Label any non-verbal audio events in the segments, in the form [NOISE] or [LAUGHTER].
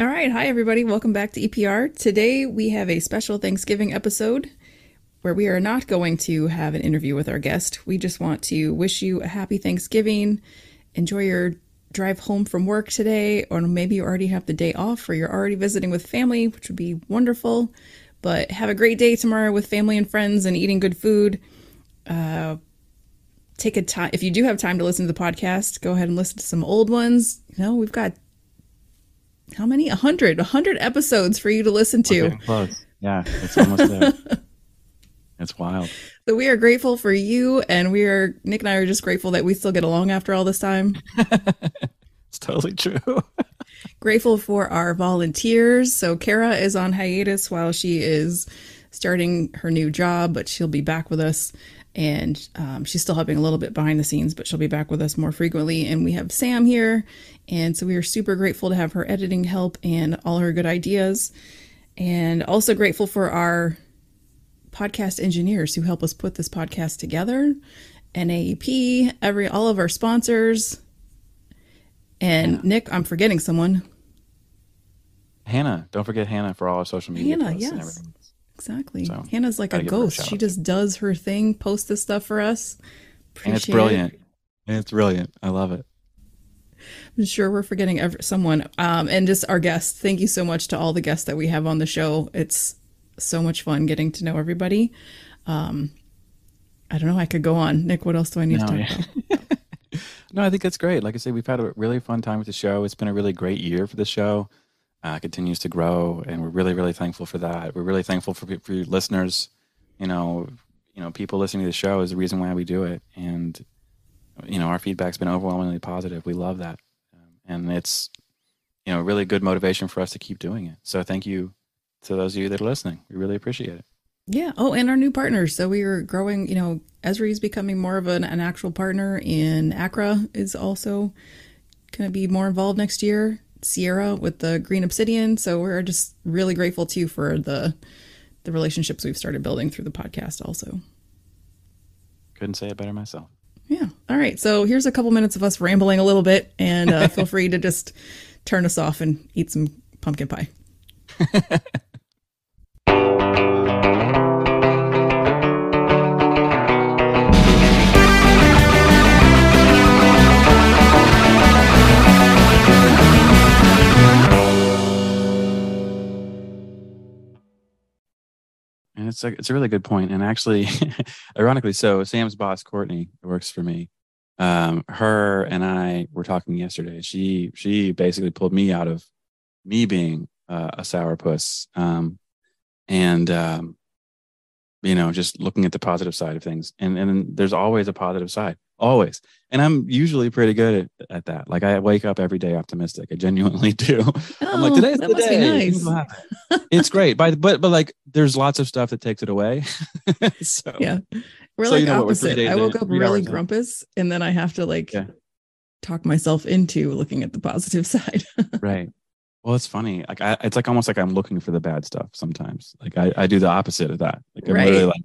All right. Hi, everybody. Welcome back to EPR. Today we have a special Thanksgiving episode where we are not going to have an interview with our guest. We just want to wish you a happy Thanksgiving. Enjoy your drive home from work today, or maybe you already have the day off or you're already visiting with family, which would be wonderful. But have a great day tomorrow with family and friends and eating good food. Uh, take a time if you do have time to listen to the podcast go ahead and listen to some old ones you know we've got how many? A hundred, a hundred episodes for you to listen to. close. Yeah, it's almost there. [LAUGHS] it's wild. So we are grateful for you, and we are Nick and I are just grateful that we still get along after all this time. [LAUGHS] it's totally true. [LAUGHS] grateful for our volunteers. So Kara is on hiatus while she is starting her new job, but she'll be back with us and um, she's still helping a little bit behind the scenes, but she'll be back with us more frequently. And we have Sam here, and so we are super grateful to have her editing help and all her good ideas, and also grateful for our podcast engineers who help us put this podcast together, NAEP, every all of our sponsors, and yeah. Nick. I'm forgetting someone. Hannah, don't forget Hannah for all our social media. Hannah, yes. Exactly. So, Hannah's like a ghost. She just does her thing, posts this stuff for us. Appreciate and it's brilliant. It. And it's brilliant. I love it. I'm sure we're forgetting every, someone. Um, and just our guests. Thank you so much to all the guests that we have on the show. It's so much fun getting to know everybody. Um, I don't know. I could go on. Nick, what else do I need no, to talk yeah. about? [LAUGHS] no, I think that's great. Like I said, we've had a really fun time with the show. It's been a really great year for the show uh, continues to grow, and we're really, really thankful for that. We're really thankful for for listeners. You know, you know, people listening to the show is the reason why we do it, and you know, our feedback's been overwhelmingly positive. We love that, um, and it's you know, really good motivation for us to keep doing it. So, thank you to those of you that are listening. We really appreciate it. Yeah. Oh, and our new partners. So we are growing. You know, Esri is becoming more of an, an actual partner, and Accra is also going to be more involved next year. Sierra with the Green Obsidian. So we're just really grateful too for the the relationships we've started building through the podcast also. Couldn't say it better myself. Yeah. All right. So here's a couple minutes of us rambling a little bit, and uh, feel [LAUGHS] free to just turn us off and eat some pumpkin pie. [LAUGHS] it's a it's a really good point. And actually, [LAUGHS] ironically, so Sam's boss Courtney works for me. Um, her and I were talking yesterday. She she basically pulled me out of me being uh, a sourpuss, um, and um, you know, just looking at the positive side of things. And and there's always a positive side always. And I'm usually pretty good at, at that. Like I wake up every day optimistic. I genuinely [LAUGHS] do. Oh, I'm like, oh, today's the day. Nice. [LAUGHS] it's great. But, but, but like, there's lots of stuff that takes it away. [LAUGHS] so, yeah. We're so, like you know, opposite. I woke up really grumpus and then I have to like yeah. talk myself into looking at the positive side. right. Well, it's funny. Like I, it's like almost like I'm looking for the bad stuff sometimes. Like I, I do the opposite of that. Like I'm right. really like,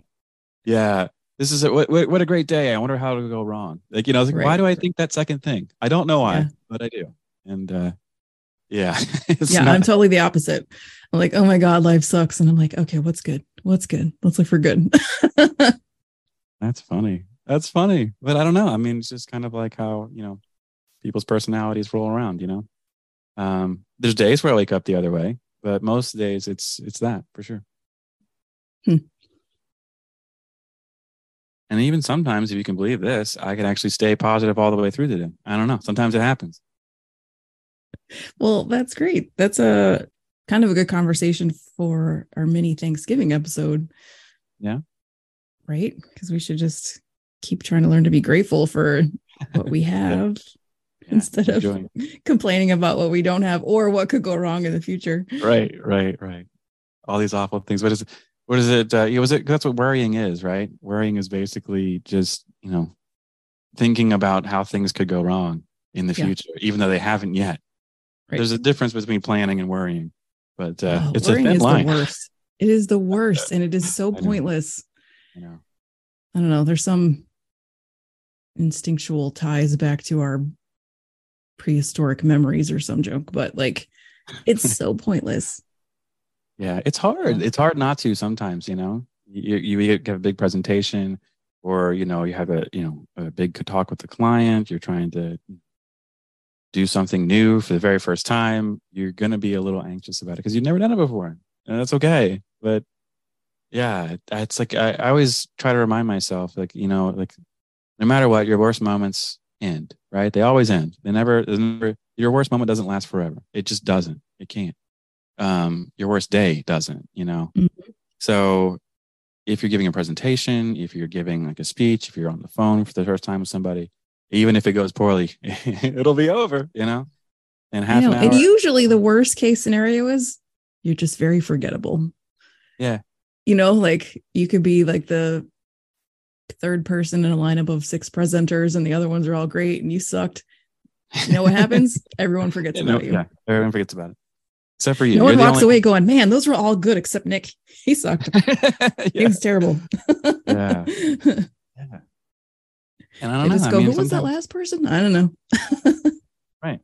yeah, this is a, what, what a great day. I wonder how it'll go wrong. Like, you know, like, right. why do I think that second thing? I don't know why, yeah. but I do. And, uh, yeah. [LAUGHS] yeah. Not- I'm totally the opposite. I'm like, oh my God, life sucks. And I'm like, okay, what's good? What's good? Let's look for good. [LAUGHS] That's funny. That's funny. But I don't know. I mean, it's just kind of like how, you know, people's personalities roll around, you know? Um, there's days where I wake up the other way, but most days it's, it's that for sure. Hmm. And even sometimes, if you can believe this, I can actually stay positive all the way through the day. I don't know. Sometimes it happens. Well, that's great. That's a kind of a good conversation for our mini Thanksgiving episode. Yeah. Right? Because we should just keep trying to learn to be grateful for what we [LAUGHS] have yeah, instead of complaining about what we don't have or what could go wrong in the future. Right, right, right. All these awful things. But it's what is it? Uh, was it? That's what worrying is, right? Worrying is basically just you know thinking about how things could go wrong in the yeah. future, even though they haven't yet. Right. There's a difference between planning and worrying, but uh, oh, it's a thin line. The worst. It is the [LAUGHS] worst, and it is so I pointless. I know. I don't know. There's some instinctual ties back to our prehistoric memories or some joke, but like it's so pointless. Yeah, it's hard. It's hard not to sometimes, you know. You you have a big presentation or you know, you have a, you know, a big talk with the client, you're trying to do something new for the very first time, you're going to be a little anxious about it because you've never done it before. And that's okay. But yeah, it's like I, I always try to remind myself, like, you know, like no matter what, your worst moments end, right? They always end. They never, never your worst moment doesn't last forever. It just doesn't. It can't. Um, your worst day doesn't, you know? Mm-hmm. So if you're giving a presentation, if you're giving like a speech, if you're on the phone for the first time with somebody, even if it goes poorly, [LAUGHS] it'll be over, you know? And half know, an hour. And usually the worst case scenario is you're just very forgettable. Yeah. You know, like you could be like the third person in a lineup of six presenters and the other ones are all great and you sucked. You know what happens? [LAUGHS] everyone forgets about no, you. Yeah, everyone forgets about it. Except for you. No one walks only... away going, man, those were all good except Nick. He sucked. [LAUGHS] He was terrible. yeah. [LAUGHS] Yeah. And I don't know. Just go, I mean, who was that last person? I don't know. [LAUGHS] right.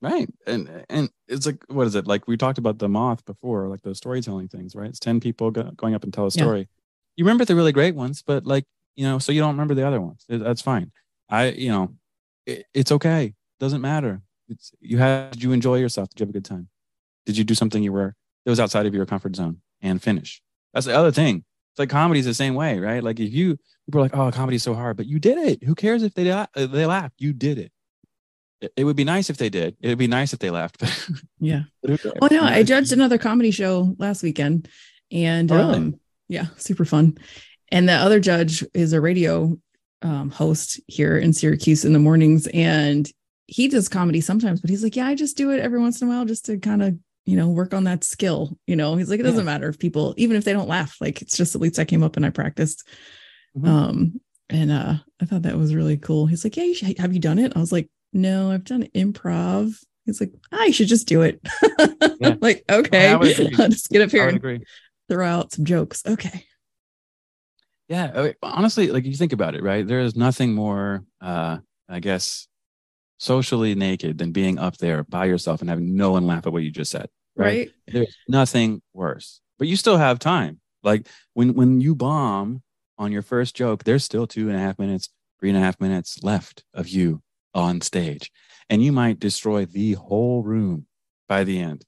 Right. And and it's like what is it? Like we talked about the moth before, like those storytelling things, right? It's 10 people go, going up and tell a story. Yeah. You remember the really great ones, but like, you know, so you don't remember the other ones. That's fine. I, you know, it, it's okay. Doesn't matter. It's you had did you enjoy yourself? Did you have a good time? Did you do something you were that was outside of your comfort zone and finish? That's the other thing. It's like comedy is the same way, right? Like if you people are like, oh, comedy is so hard, but you did it. Who cares if they they laugh? You did it. it. It would be nice if they did. It would be nice if they laughed. [LAUGHS] yeah. oh no, I judged another comedy show last weekend, and oh, really? um, yeah, super fun. And the other judge is a radio um, host here in Syracuse in the mornings, and he does comedy sometimes, but he's like, yeah, I just do it every once in a while just to kind of you know, work on that skill. You know, he's like, it doesn't yeah. matter if people, even if they don't laugh, like it's just at least I came up and I practiced. Mm-hmm. Um, and uh, I thought that was really cool. He's like, yeah, you should, have you done it? I was like, no, I've done improv. He's like, I should just do it. [LAUGHS] Yeah. like, okay, [LAUGHS] I'll just get up here and throw out some jokes. Okay. Yeah, honestly, like you think about it, right? There is nothing more, uh, I guess, socially naked than being up there by yourself and having no one laugh at what you just said right? right? There's nothing worse. But you still have time. Like when when you bomb on your first joke, there's still two and a half minutes, three and a half minutes left of you on stage. And you might destroy the whole room by the end.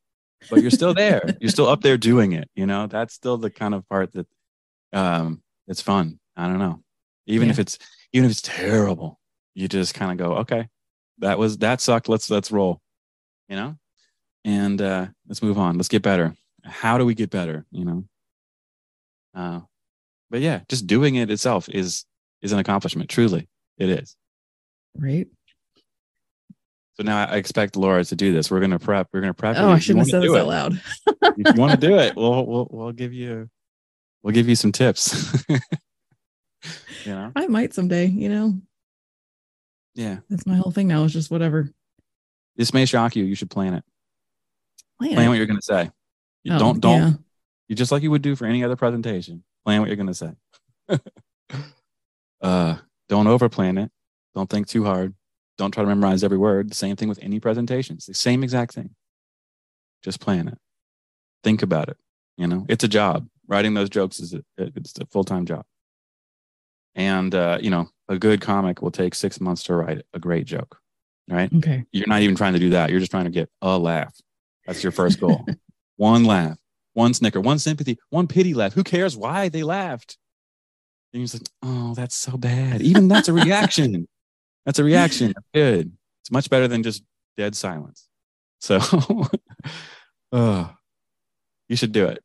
But you're still there. [LAUGHS] you're still up there doing it. You know, that's still the kind of part that um it's fun. I don't know. Even yeah. if it's even if it's terrible, you just kind of go, okay, that was that sucked. Let's let's roll. You know? and uh, let's move on. Let's get better. How do we get better? You know. Uh, but yeah, just doing it itself is is an accomplishment. Truly, it is. Right. So now I expect Laura to do this. We're gonna prep. We're gonna prep. Oh, I shouldn't have said this out loud. if you want to do it, [LAUGHS] we'll we'll we'll give you we'll give you some tips. [LAUGHS] you know, I might someday. You know. Yeah, that's my whole thing now. Is just whatever. This may shock you. You should plan it plan, plan what you're going to say. You oh, don't don't yeah. you just like you would do for any other presentation. Plan what you're going to say. [LAUGHS] uh, don't overplan it. Don't think too hard. Don't try to memorize every word. The same thing with any presentations. The same exact thing. Just plan it. Think about it. You know, it's a job. Writing those jokes is a, it's a full time job. And uh, you know, a good comic will take six months to write a great joke. Right? Okay. You're not even trying to do that. You're just trying to get a laugh. That's your first goal. [LAUGHS] one laugh, one snicker, one sympathy, one pity laugh. Who cares why they laughed? And you're just like, oh, that's so bad. Even that's a reaction. [LAUGHS] that's a reaction. Good. It's much better than just dead silence. So, oh, [LAUGHS] you should do it.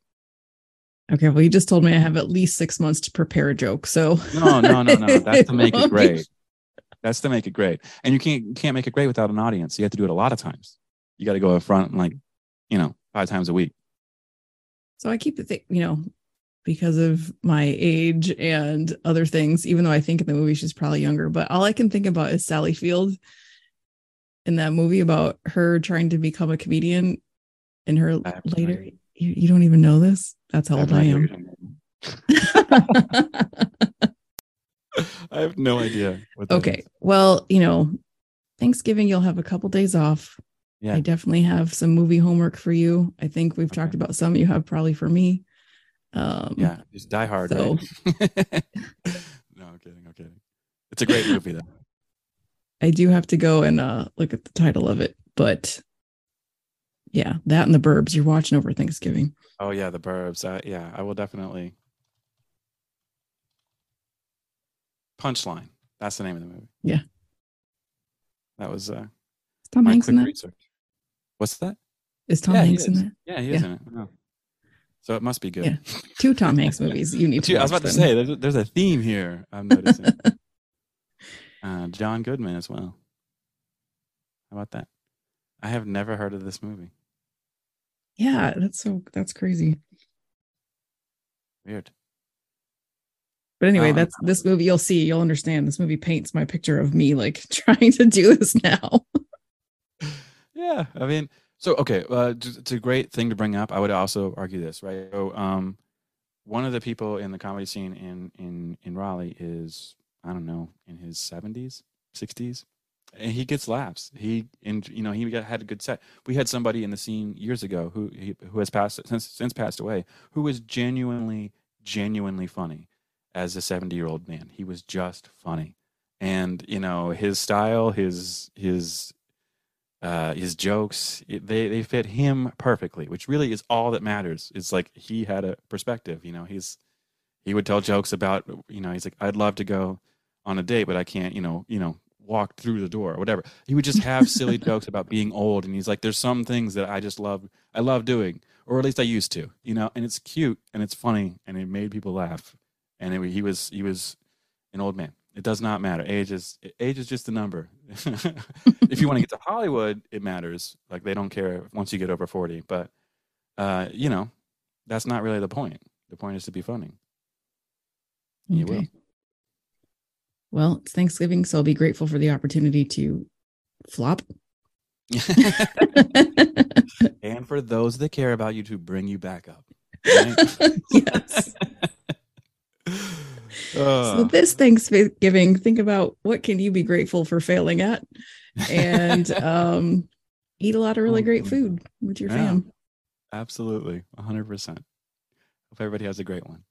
Okay, well, you just told me I have at least six months to prepare a joke. So no, no, no, no. [LAUGHS] That's to make it great. That's to make it great. And you can't you can't make it great without an audience. You have to do it a lot of times. You got to go up front and like you know, five times a week. So I keep the thing, you know, because of my age and other things, even though I think in the movie she's probably younger, but all I can think about is Sally Field in that movie about her trying to become a comedian in her later. You, you, don't even know this? That's how old I am. [LAUGHS] I have no idea. okay. Is. Well, you know, Thanksgiving, you'll have a couple days off Yeah. I definitely have some movie homework for you. I think we've talked about some you have probably for me. Um, Yeah, just Die Hard. So- right? [LAUGHS] no, I'm kidding. I'm kidding. It's a great movie, though. [LAUGHS] I do have to go and uh, look at the title of it, but yeah, that and the Burbs you're watching over Thanksgiving. Oh yeah, The Burbs. Uh, yeah, I will definitely. Punchline. That's the name of the movie. Yeah. That was uh, Is Tom Hanks in that? research. What's that? Is Tom Yeah, Hanks in is. that? Yeah, he is Yeah. in it. So it must be good. Yeah. Two Tom Hanks movies you need to. I was about to say there's a, there's a theme here. I'm noticing. [LAUGHS] uh, John Goodman as well. How about that? I have never heard of this movie. Yeah, that's so that's crazy. Weird. But anyway, Um, that's this movie. You'll see, you'll understand. This movie paints my picture of me like [LAUGHS] trying to do this now. [LAUGHS] Yeah, I mean, so okay, uh, it's a great thing to bring up. I would also argue this, right? So, um, one of the people in the comedy scene in in in Raleigh is I don't know in his seventies, sixties, and he gets laughs. He and you know he got, had a good set. We had somebody in the scene years ago who he, who has passed since since passed away, who was genuinely genuinely funny as a seventy year old man. He was just funny, and you know his style, his his uh, his jokes it- they they fit him perfectly, which really is all that matters. It's like he had a perspective. You know, he's he would tell jokes about you know he's like I'd love to go on a date, but I can't. You know, you know walk through the door or whatever. He would just have silly [LAUGHS] jokes about being old, and he's like, there's some things that I just love. I love doing, or at least I used to. You know, and it's cute and it's funny and it made people laugh. And it, he was he was an old man. It does not matter. Age is age is just a number. [LAUGHS] if you want to get to Hollywood, it matters. Like they don't care once you get over forty. But uh, you know, that's not really the point. The point is to be funny. You will. Well, it's Thanksgiving, so I'll be grateful for the opportunity to flop. [LAUGHS] [LAUGHS] and for those that care about you to bring you back up. right? [LAUGHS] yes. So Uh, this Thanksgiving, think about what can you be grateful for failing at, and um, eat a lot of really great food with your Yeah. fam. absolutely, hundred percent. Hope everybody has a great one.